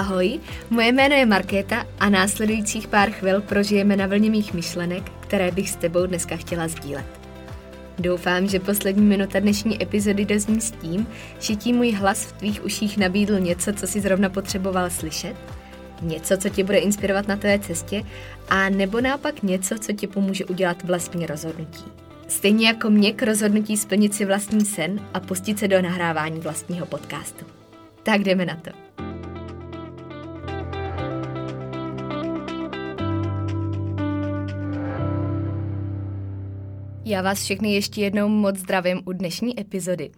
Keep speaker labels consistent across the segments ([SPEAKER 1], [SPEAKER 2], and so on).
[SPEAKER 1] Ahoj, moje jméno je Markéta a následujících pár chvil prožijeme na vlně mých myšlenek, které bych s tebou dneska chtěla sdílet. Doufám, že poslední minuta dnešní epizody dozní s tím, že ti můj hlas v tvých uších nabídl něco, co si zrovna potřeboval slyšet, něco, co tě bude inspirovat na tvé cestě, a nebo naopak něco, co ti pomůže udělat vlastní rozhodnutí. Stejně jako mě k rozhodnutí splnit si vlastní sen a pustit se do nahrávání vlastního podcastu. Tak jdeme na to. Já vás všechny ještě jednou moc zdravím u dnešní epizody.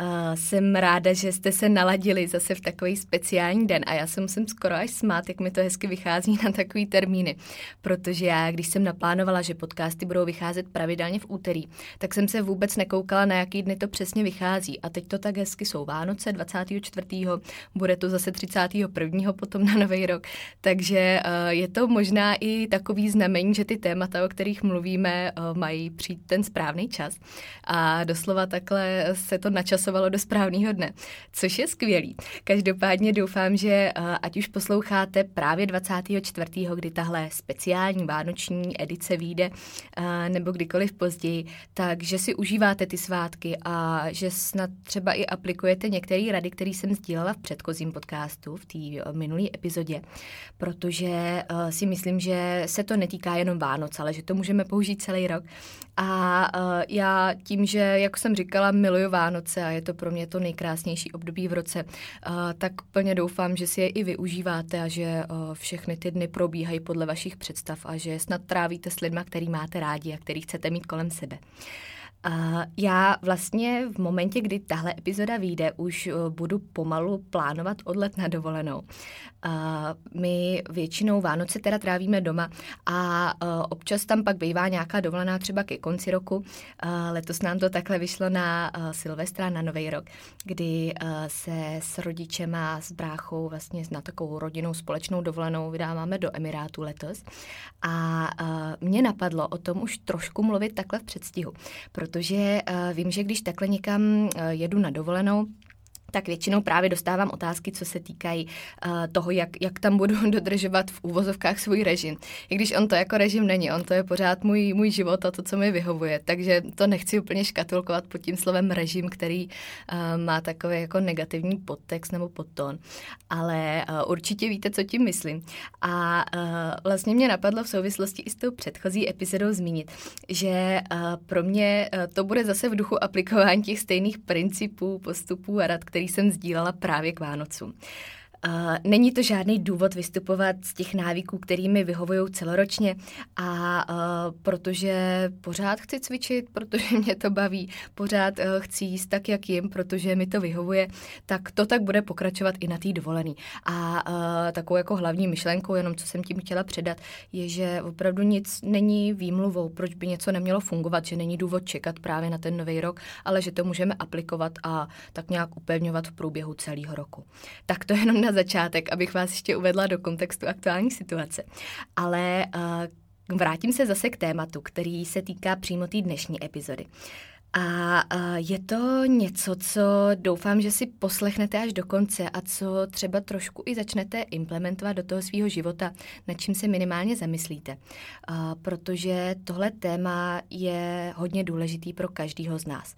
[SPEAKER 1] Uh, jsem ráda, že jste se naladili zase v takový speciální den a já se musím skoro až smát, jak mi to hezky vychází na takový termíny, protože já, když jsem naplánovala, že podcasty budou vycházet pravidelně v úterý, tak jsem se vůbec nekoukala, na jaký dny to přesně vychází a teď to tak hezky jsou Vánoce 24. bude to zase 31. potom na Nový rok, takže uh, je to možná i takový znamení, že ty témata, o kterých mluvíme, uh, mají přijít ten správný čas a doslova takhle se to načas zapasovalo do správného dne, což je skvělý. Každopádně doufám, že eh, ať už posloucháte právě 24., kdy tahle speciální vánoční edice vyjde, eh, nebo kdykoliv později, takže si užíváte ty svátky a že snad třeba i aplikujete některé rady, které jsem sdílela v předchozím podcastu, v té eh, minulé epizodě, protože si myslím, že se to netýká jenom Vánoc, ale že to můžeme použít celý rok. A já tím, že, jak jsem říkala, miluju Vánoce a je to pro mě to nejkrásnější období v roce, tak plně doufám, že si je i využíváte a že všechny ty dny probíhají podle vašich představ a že snad trávíte s lidmi, který máte rádi a který chcete mít kolem sebe. Uh, já vlastně v momentě, kdy tahle epizoda vyjde, už uh, budu pomalu plánovat odlet na dovolenou. Uh, my většinou Vánoce teda trávíme doma a uh, občas tam pak bývá nějaká dovolená třeba ke konci roku. Letos nám to takhle vyšlo na uh, Silvestra, na Nový rok, kdy se s rodičema, s bráchou vlastně na takovou rodinou společnou dovolenou vydáváme do Emirátu letos. A mě napadlo o tom už trošku mluvit takhle v předstihu, uh, vím, že když takhle někam uh, jedu na dovolenou, tak většinou právě dostávám otázky, co se týkají uh, toho, jak, jak tam budu dodržovat v úvozovkách svůj režim. I když on to jako režim není, on to je pořád můj, můj život a to, co mi vyhovuje. Takže to nechci úplně škatulkovat pod tím slovem režim, který uh, má takový jako negativní podtext nebo podtón. Ale uh, určitě víte, co tím myslím. A uh, vlastně mě napadlo v souvislosti i s tou předchozí epizodou zmínit, že uh, pro mě uh, to bude zase v duchu aplikování těch stejných principů, postupů a rad, který který jsem sdílela právě k Vánocům. Uh, není to žádný důvod vystupovat z těch návyků, kterými vyhovují celoročně a uh, protože pořád chci cvičit, protože mě to baví, pořád uh, chci jíst tak, jak jim, protože mi to vyhovuje, tak to tak bude pokračovat i na té dovolený. A uh, takovou jako hlavní myšlenkou, jenom co jsem tím chtěla předat, je, že opravdu nic není výmluvou, proč by něco nemělo fungovat, že není důvod čekat právě na ten nový rok, ale že to můžeme aplikovat a tak nějak upevňovat v průběhu celého roku. Tak to jenom na začátek, abych vás ještě uvedla do kontextu aktuální situace. Ale uh, vrátím se zase k tématu, který se týká přímo té dnešní epizody. A je to něco, co doufám, že si poslechnete až do konce a co třeba trošku i začnete implementovat do toho svého života, nad čím se minimálně zamyslíte. Protože tohle téma je hodně důležitý pro každého z nás.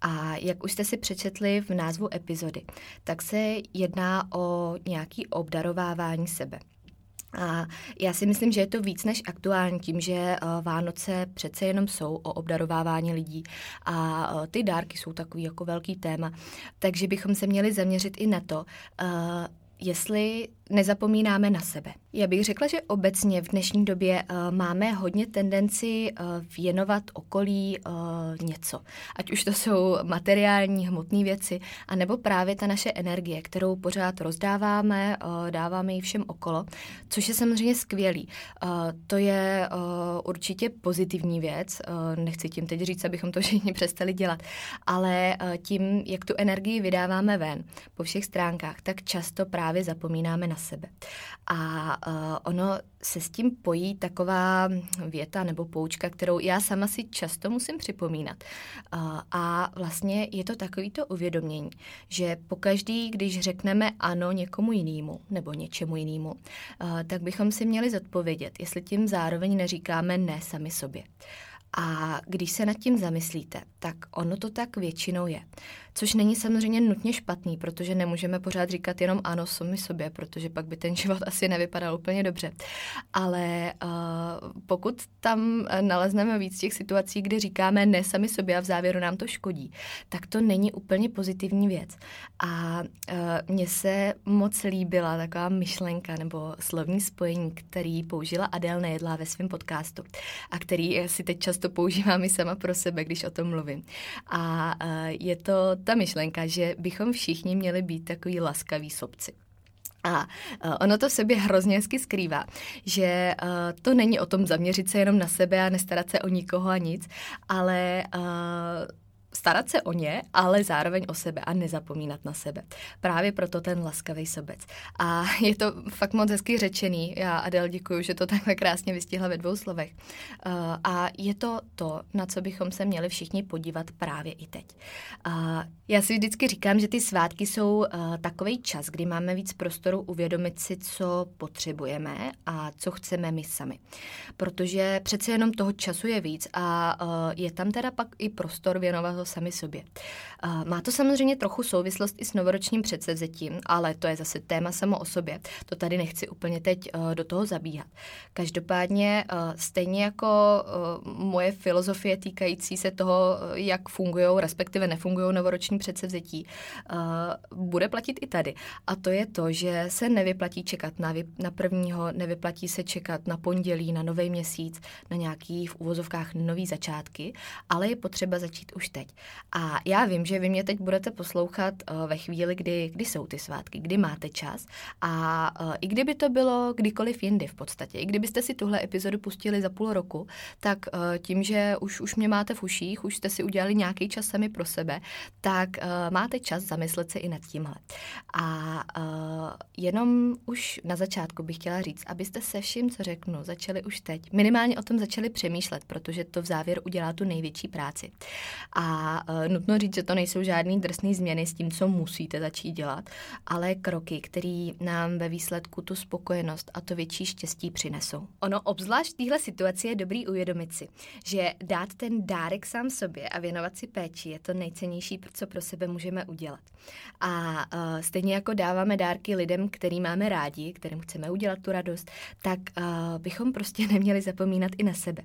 [SPEAKER 1] A jak už jste si přečetli v názvu epizody, tak se jedná o nějaký obdarovávání sebe. A já si myslím, že je to víc než aktuální tím, že eh, Vánoce přece jenom jsou o obdarovávání lidí a eh, ty dárky jsou takový jako velký téma. Takže bychom se měli zaměřit i na to, eh, jestli nezapomínáme na sebe. Já bych řekla, že obecně v dnešní době uh, máme hodně tendenci uh, věnovat okolí uh, něco. Ať už to jsou materiální, hmotné věci, anebo právě ta naše energie, kterou pořád rozdáváme, dáváme ji všem okolo, což je samozřejmě skvělý. To je určitě pozitivní věc. Nechci tím teď říct, abychom to všichni přestali dělat, ale tím, jak tu energii vydáváme ven po všech stránkách, tak často právě zapomínáme na sebe. A uh, ono se s tím pojí taková věta nebo poučka, kterou já sama si často musím připomínat. Uh, a vlastně je to takovýto uvědomění, že pokaždý, když řekneme ano někomu jinému nebo něčemu jinému, uh, tak bychom si měli zodpovědět, jestli tím zároveň neříkáme ne sami sobě. A když se nad tím zamyslíte, tak ono to tak většinou je. Což není samozřejmě nutně špatný, protože nemůžeme pořád říkat jenom ano sami sobě, protože pak by ten život asi nevypadal úplně dobře. Ale uh, pokud tam nalezneme víc těch situací, kde říkáme ne sami sobě a v závěru nám to škodí, tak to není úplně pozitivní věc. A uh, mně se moc líbila taková myšlenka nebo slovní spojení, který použila Adel Nejedlá ve svém podcastu a který si teď často používám i sama pro sebe, když o tom mluvím. A uh, je to ta myšlenka, že bychom všichni měli být takový laskaví sobci. A uh, ono to v sobě hrozně hezky skrývá, že uh, to není o tom zaměřit se jenom na sebe a nestarat se o nikoho a nic, ale starat se o ně, ale zároveň o sebe a nezapomínat na sebe. Právě proto ten laskavý sobec. A je to fakt moc hezky řečený. Já Adel děkuji, že to takhle krásně vystihla ve dvou slovech. Uh, a je to to, na co bychom se měli všichni podívat právě i teď. Uh, já si vždycky říkám, že ty svátky jsou uh, takový čas, kdy máme víc prostoru uvědomit si, co potřebujeme a co chceme my sami. Protože přece jenom toho času je víc a je tam teda pak i prostor věnovat ho sami sobě. Uh, má to samozřejmě trochu souvislost i s novoročním předsevzetím, ale to je zase téma samo o sobě. To tady nechci úplně teď uh, do toho zabíhat. Každopádně uh, stejně jako moje filozofie týkající se toho, jak fungují, respektive nefungují novoroční předsevzetí, bude platit i tady. A to je to, že se nevyplatí čekat na, na prvního, nevyplatí se čekat na pondělí, na nový měsíc, na nějaký v uvozovkách nový začátky, ale je potřeba začít už teď. A já vím, že vy mě teď budete poslouchat uh, ve chvíli, kdy, kdy jsou ty svátky, kdy máte čas a uh, i kdyby to bylo kdykoliv jindy v podstatě, i kdybyste si tuhle epizodu pustili za půl roku, tak uh, tím, že už, už mě máte v uších, už jste si udělali nějaký čas sami pro sebe, tak máte čas zamyslet se i nad tímhle. A jenom už na začátku bych chtěla říct, abyste se vším, co řeknu, začali už teď. Minimálně o tom začali přemýšlet, protože to v závěru udělá tu největší práci. A uh, nutno říct, že to nejsou žádné drsné změny s tím, co musíte začít dělat, ale kroky, které nám ve výsledku tu spokojenost a to větší štěstí přinesou. Ono obzvlášť v téhle situaci je dobrý uvědomit si, že dát ten dárek sám sobě a věnovat si péči je to nejcennější, co pro sebe můžeme udělat. A uh, stejně jako dáváme dárky lidem, který máme rádi, kterým chceme udělat tu radost, tak uh, bychom prostě neměli zapomínat i na sebe.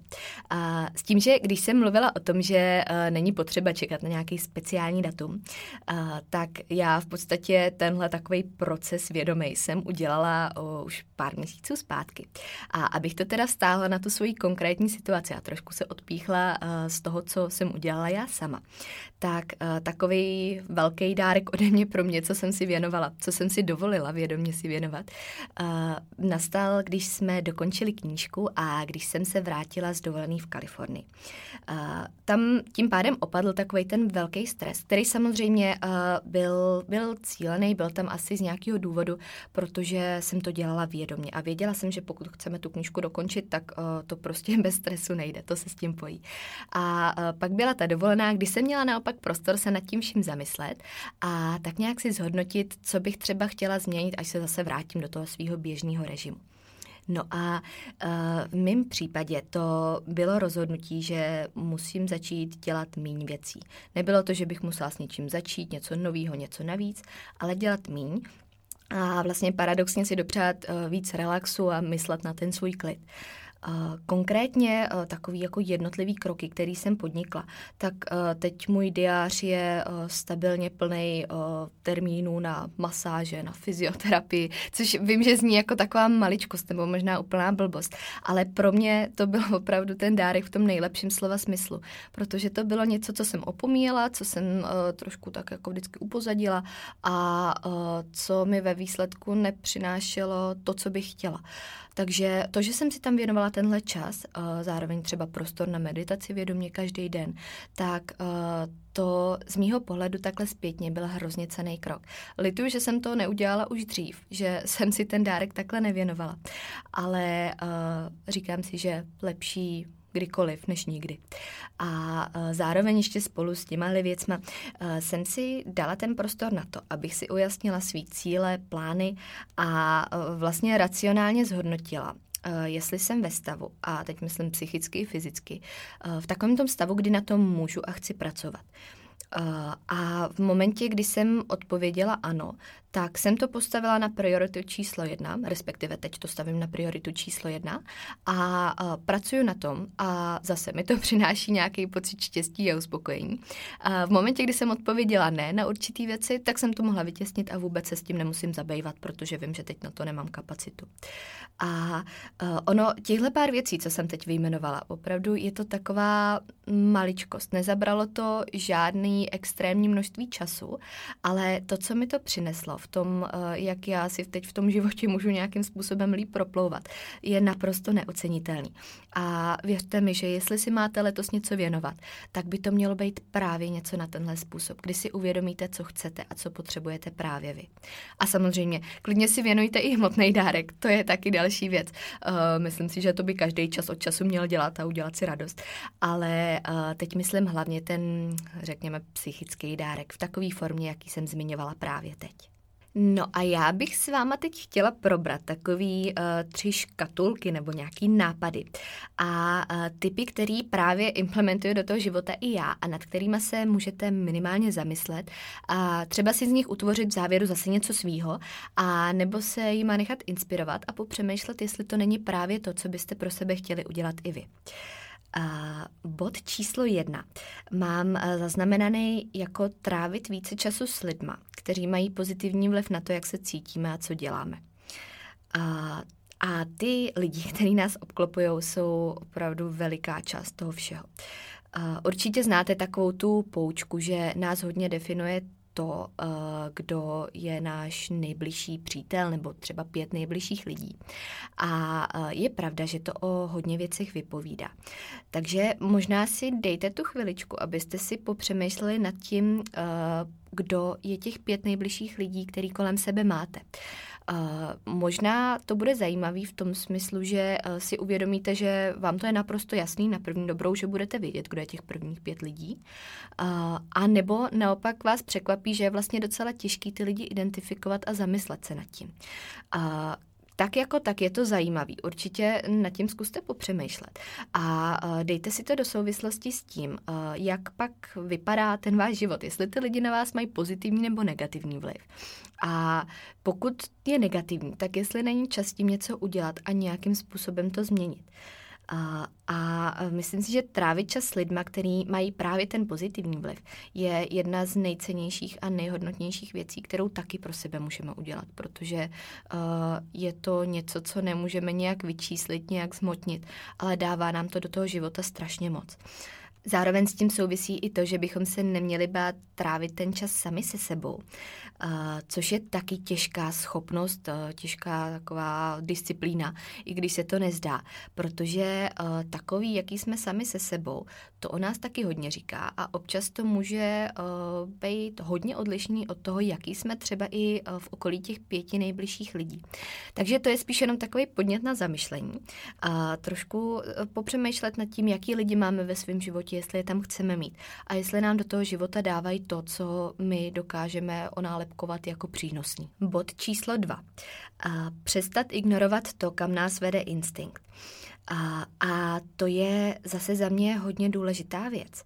[SPEAKER 1] Uh, s tím, že když jsem mluvila o tom, že uh, není potřeba čekat na nějaký speciální datum, uh, tak já v podstatě tenhle takový proces vědomý jsem udělala uh, už pár měsíců zpátky. A abych to teda stáhla na tu svoji konkrétní situaci a trošku se odpíchla uh, z toho, co jsem udělala já sama, tak uh, takový velký dárek ode mě pro mě, co jsem si věnovala, co jsem si dovolila vědomě si věnovat, uh, nastal, když jsme dokončili knížku a když jsem se vrátila z dovolený v Kalifornii. Uh, tam tím pádem opadl takový ten velký stres, který samozřejmě uh, byl, byl cílený, byl tam asi z nějakého důvodu, protože jsem to dělala vědomě a věděla jsem, že pokud chceme tu knížku dokončit, tak uh, to prostě bez stresu nejde, to se s tím pojí. A uh, pak byla ta dovolená, kdy jsem měla naopak prostor se nad tím vším zamyslet a tak nějak si zhodnotit, co bych třeba chtěla změnit, až se zase vrátím do toho svého běžného režimu. No a uh, v mém případě to bylo rozhodnutí, že musím začít dělat míň věcí. Nebylo to, že bych musela s něčím začít, něco nového, něco navíc, ale dělat míň a vlastně paradoxně si dopřát uh, víc relaxu a myslet na ten svůj klid. Konkrétně takový jako jednotlivý kroky, který jsem podnikla, tak teď můj diář je stabilně plný termínů na masáže, na fyzioterapii, což vím, že zní jako taková maličkost nebo možná úplná blbost, ale pro mě to byl opravdu ten dárek v tom nejlepším slova smyslu, protože to bylo něco, co jsem opomíjela, co jsem trošku tak jako vždycky upozadila a co mi ve výsledku nepřinášelo to, co bych chtěla. Takže to, že jsem si tam věnovala tenhle čas, uh, zároveň třeba prostor na meditaci vědomě každý den, tak uh, to z mýho pohledu takhle zpětně byl hrozně cený krok. Lituju, že jsem to neudělala už dřív, že jsem si ten dárek takhle nevěnovala, ale uh, říkám si, že lepší kdykoliv, než nikdy. A zároveň ještě spolu s těma věcma jsem si dala ten prostor na to, abych si ujasnila svý cíle, plány a vlastně racionálně zhodnotila, jestli jsem ve stavu, a teď myslím psychicky i fyzicky, v takovém tom stavu, kdy na tom můžu a chci pracovat. A v momentě, kdy jsem odpověděla ano, tak jsem to postavila na prioritu číslo jedna, respektive teď to stavím na prioritu číslo jedna a, a pracuju na tom a zase mi to přináší nějaký pocit štěstí a uspokojení. A v momentě, kdy jsem odpověděla ne na určitý věci, tak jsem to mohla vytěsnit a vůbec se s tím nemusím zabývat, protože vím, že teď na to nemám kapacitu. A, a ono, těchhle pár věcí, co jsem teď vyjmenovala, opravdu je to taková maličkost. Nezabralo to žádný extrémní množství času, ale to, co mi to přineslo, v tom, eh, jak já si teď v tom životě můžu nějakým způsobem líp proplouvat, je naprosto neocenitelný. A věřte mi, že jestli si máte letos něco věnovat, tak by to mělo být právě něco na tenhle způsob, kdy si uvědomíte, co chcete a co potřebujete právě vy. A samozřejmě, klidně si věnujte i hmotný dárek, to je taky další věc. Uh, myslím si, že to by každý čas od času měl dělat a udělat si radost. Ale uh, teď myslím hlavně ten, řekněme, psychický dárek v takové formě, jaký jsem zmiňovala právě teď. No a já bych s váma teď chtěla probrat takový uh, tři škatulky nebo nějaký nápady a uh, typy, který právě implementuju do toho života i já a nad kterými se můžete minimálně zamyslet a třeba si z nich utvořit v závěru zase něco svýho a nebo se jima nechat inspirovat a popřemýšlet, jestli to není právě to, co byste pro sebe chtěli udělat i vy. Uh, Uh, bod číslo jedna. Mám uh, zaznamenaný jako trávit více času s lidma, kteří mají pozitivní vliv na to, jak se cítíme a co děláme. Uh, a ty lidi, kteří nás obklopují, jsou opravdu veliká část toho všeho. Určitě znáte takovou tu poučku, že nás hodně definuje to, eh, kdo je náš nejbližší přítel nebo třeba pět nejbližších lidí. A eh, je pravda, že to o hodně věcech vypovídá. Takže možná si dejte tu chviličku, abyste si popřemýšleli nad tím, eh, kdo je těch pět nejbližších lidí, který kolem sebe máte. Uh, možná to bude zajímavý v tom smyslu, že uh, si uvědomíte, že vám to je naprosto jasný na první dobrou, že budete vědět, kdo je těch prvních pět lidí. A nebo naopak vás překvapí, že je vlastně docela těžký ty lidi identifikovat a zamyslet se nad tím. Tak jako tak je to zajímavý. Určitě nad tím zkuste popřemýšlet. A dejte si to do souvislosti s tím, jak pak vypadá ten váš život, jestli ty lidi na vás mají pozitivní nebo negativní vliv. A pokud je negativní, tak jestli není čas tím něco udělat a nějakým způsobem to změnit. A, a myslím si, že trávit čas s lidma, který mají právě ten pozitivní vliv, je jedna z nejcennějších a nejhodnotnějších věcí, kterou taky pro sebe můžeme udělat, protože uh, je to něco, co nemůžeme nějak vyčíslit, nějak zmotnit, ale dává nám to do toho života strašně moc. Zároveň s tím souvisí i to, že bychom se neměli bát trávit ten čas sami se sebou, což je taky těžká schopnost, těžká taková disciplína, i když se to nezdá, protože takový, jaký jsme sami se sebou, to o nás taky hodně říká a občas to může být hodně odlišný od toho, jaký jsme třeba i v okolí těch pěti nejbližších lidí. Takže to je spíš jenom takový podnět na zamyšlení a trošku popřemýšlet nad tím, jaký lidi máme ve svém životě, jestli je tam chceme mít a jestli nám do toho života dávají to, co my dokážeme onálepkovat jako přínosný. Bod číslo dva. A přestat ignorovat to, kam nás vede instinkt. A, a to je zase za mě hodně důležitá věc,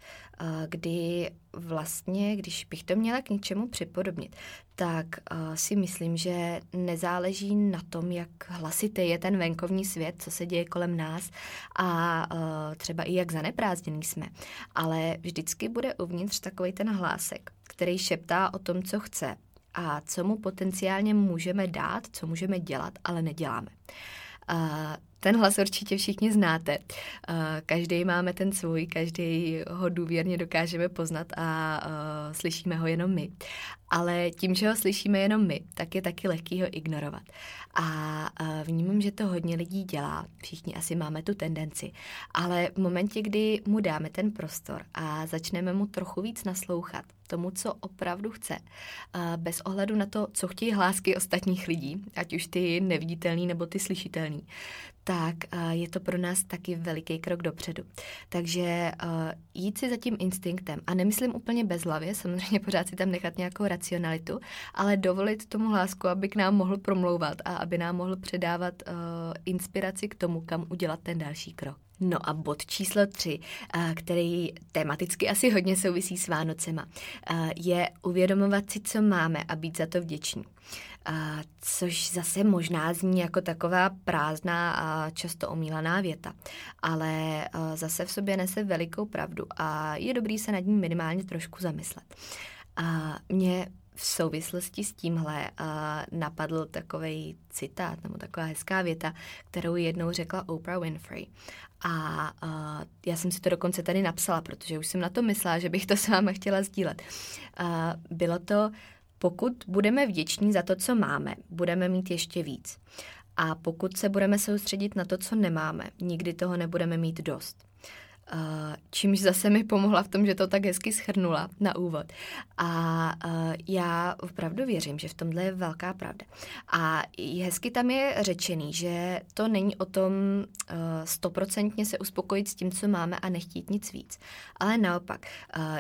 [SPEAKER 1] kdy vlastně, když bych to měla k něčemu připodobnit, tak uh, si myslím, že nezáleží na tom, jak hlasitý je ten venkovní svět, co se děje kolem nás a uh, třeba i jak zaneprázdněný jsme, ale vždycky bude uvnitř takový ten hlásek, který šeptá o tom, co chce a co mu potenciálně můžeme dát, co můžeme dělat, ale neděláme. Uh, ten hlas určitě všichni znáte. Každý máme ten svůj, každý ho důvěrně dokážeme poznat a slyšíme ho jenom my. Ale tím, že ho slyšíme jenom my, tak je taky lehký ho ignorovat. A vnímám, že to hodně lidí dělá. Všichni asi máme tu tendenci. Ale v momentě, kdy mu dáme ten prostor a začneme mu trochu víc naslouchat, tomu, co opravdu chce, bez ohledu na to, co chtějí hlásky ostatních lidí, ať už ty neviditelný nebo ty slyšitelný, tak je to pro nás taky veliký krok dopředu. Takže jít si za tím instinktem, a nemyslím úplně bezhlavě, samozřejmě pořád si tam nechat nějakou racionalitu, ale dovolit tomu hlásku, aby k nám mohl promlouvat a aby nám mohl předávat inspiraci k tomu, kam udělat ten další krok. No a bod číslo tři, který tematicky asi hodně souvisí s Vánocema, je uvědomovat si, co máme a být za to vděční. Což zase možná zní jako taková prázdná a často omílaná věta, ale zase v sobě nese velikou pravdu a je dobrý se nad ní minimálně trošku zamyslet. A mě v souvislosti s tímhle uh, napadl takový citát nebo taková hezká věta, kterou jednou řekla Oprah Winfrey. A uh, já jsem si to dokonce tady napsala, protože už jsem na to myslela, že bych to s váma chtěla sdílet. Uh, bylo to, pokud budeme vděční za to, co máme, budeme mít ještě víc. A pokud se budeme soustředit na to, co nemáme, nikdy toho nebudeme mít dost. Čímž zase mi pomohla v tom, že to tak hezky schrnula na úvod. A já opravdu věřím, že v tomhle je velká pravda. A hezky tam je řečený, že to není o tom uh, stoprocentně se uspokojit s tím, co máme a nechtít nic víc. Ale naopak,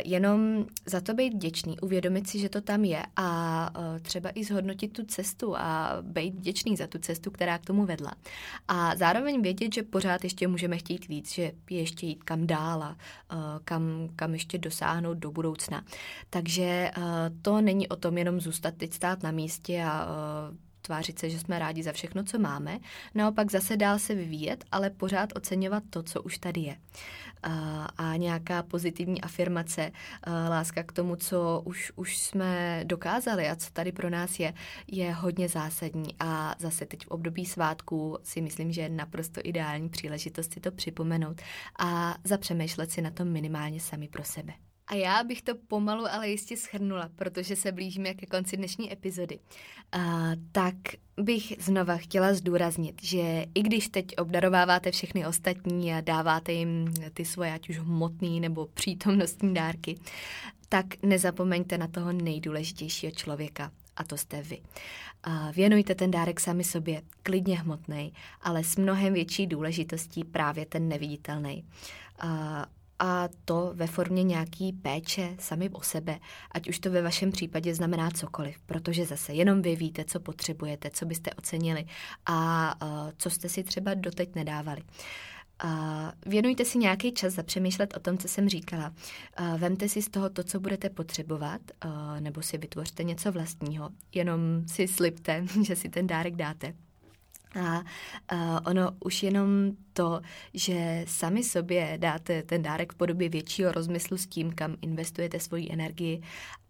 [SPEAKER 1] jenom za to být vděčný, uvědomit si, že to tam je a třeba i zhodnotit tu cestu a být vděčný za tu cestu, která k tomu vedla. A zároveň vědět, že pořád ještě můžeme chtít víc, že ještě jít kam kam dál a kam, kam ještě dosáhnout do budoucna. Takže to není o tom jenom zůstat teď stát na místě a tvářit se, že jsme rádi za všechno, co máme, naopak zase dál se vyvíjet, ale pořád oceňovat to, co už tady je. A nějaká pozitivní afirmace, láska k tomu, co už, už jsme dokázali a co tady pro nás je, je hodně zásadní. A zase teď v období svátků si myslím, že je naprosto ideální příležitost si to připomenout a zapřemýšlet si na tom minimálně sami pro sebe. A já bych to pomalu, ale jistě schrnula, protože se blížíme ke konci dnešní epizody. Uh, tak bych znova chtěla zdůraznit, že i když teď obdarováváte všechny ostatní a dáváte jim ty svoje, ať už hmotný nebo přítomnostní dárky, tak nezapomeňte na toho nejdůležitějšího člověka, a to jste vy. Uh, věnujte ten dárek sami sobě, klidně hmotný, ale s mnohem větší důležitostí právě ten neviditelný. A to ve formě nějaký péče sami o sebe, ať už to ve vašem případě znamená cokoliv, protože zase jenom vy víte, co potřebujete, co byste ocenili a uh, co jste si třeba doteď nedávali. Uh, věnujte si nějaký čas zapřemýšlet o tom, co jsem říkala. Uh, vemte si z toho to, co budete potřebovat, uh, nebo si vytvořte něco vlastního. Jenom si slibte, že si ten dárek dáte. A uh, ono už jenom to, že sami sobě dáte ten dárek v podobě většího rozmyslu s tím, kam investujete svoji energii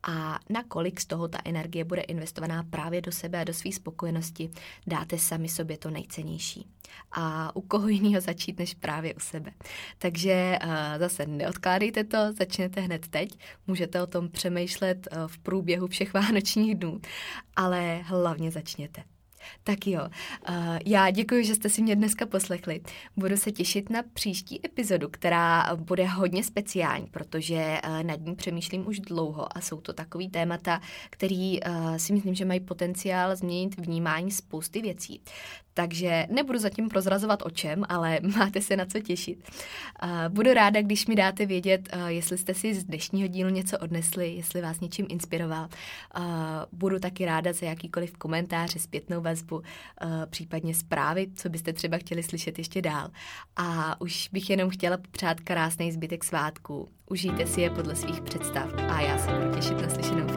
[SPEAKER 1] a nakolik z toho ta energie bude investovaná právě do sebe a do své spokojenosti, dáte sami sobě to nejcennější. A u koho jiného začít, než právě u sebe. Takže uh, zase neodkládejte to, začněte hned teď, můžete o tom přemýšlet uh, v průběhu všech vánočních dnů, ale hlavně začněte. Tak jo, uh, já děkuji, že jste si mě dneska poslechli. Budu se těšit na příští epizodu, která bude hodně speciální, protože uh, nad ní přemýšlím už dlouho a jsou to takový témata, který uh, si myslím, že mají potenciál změnit vnímání spousty věcí. Takže nebudu zatím prozrazovat o čem, ale máte se na co těšit. Budu ráda, když mi dáte vědět, jestli jste si z dnešního dílu něco odnesli, jestli vás něčím inspiroval. Budu taky ráda za jakýkoliv komentáře, zpětnou vazbu, případně zprávy, co byste třeba chtěli slyšet ještě dál. A už bych jenom chtěla přát krásný zbytek svátku. Užijte si je podle svých představ a já se budu těšit na slyšenou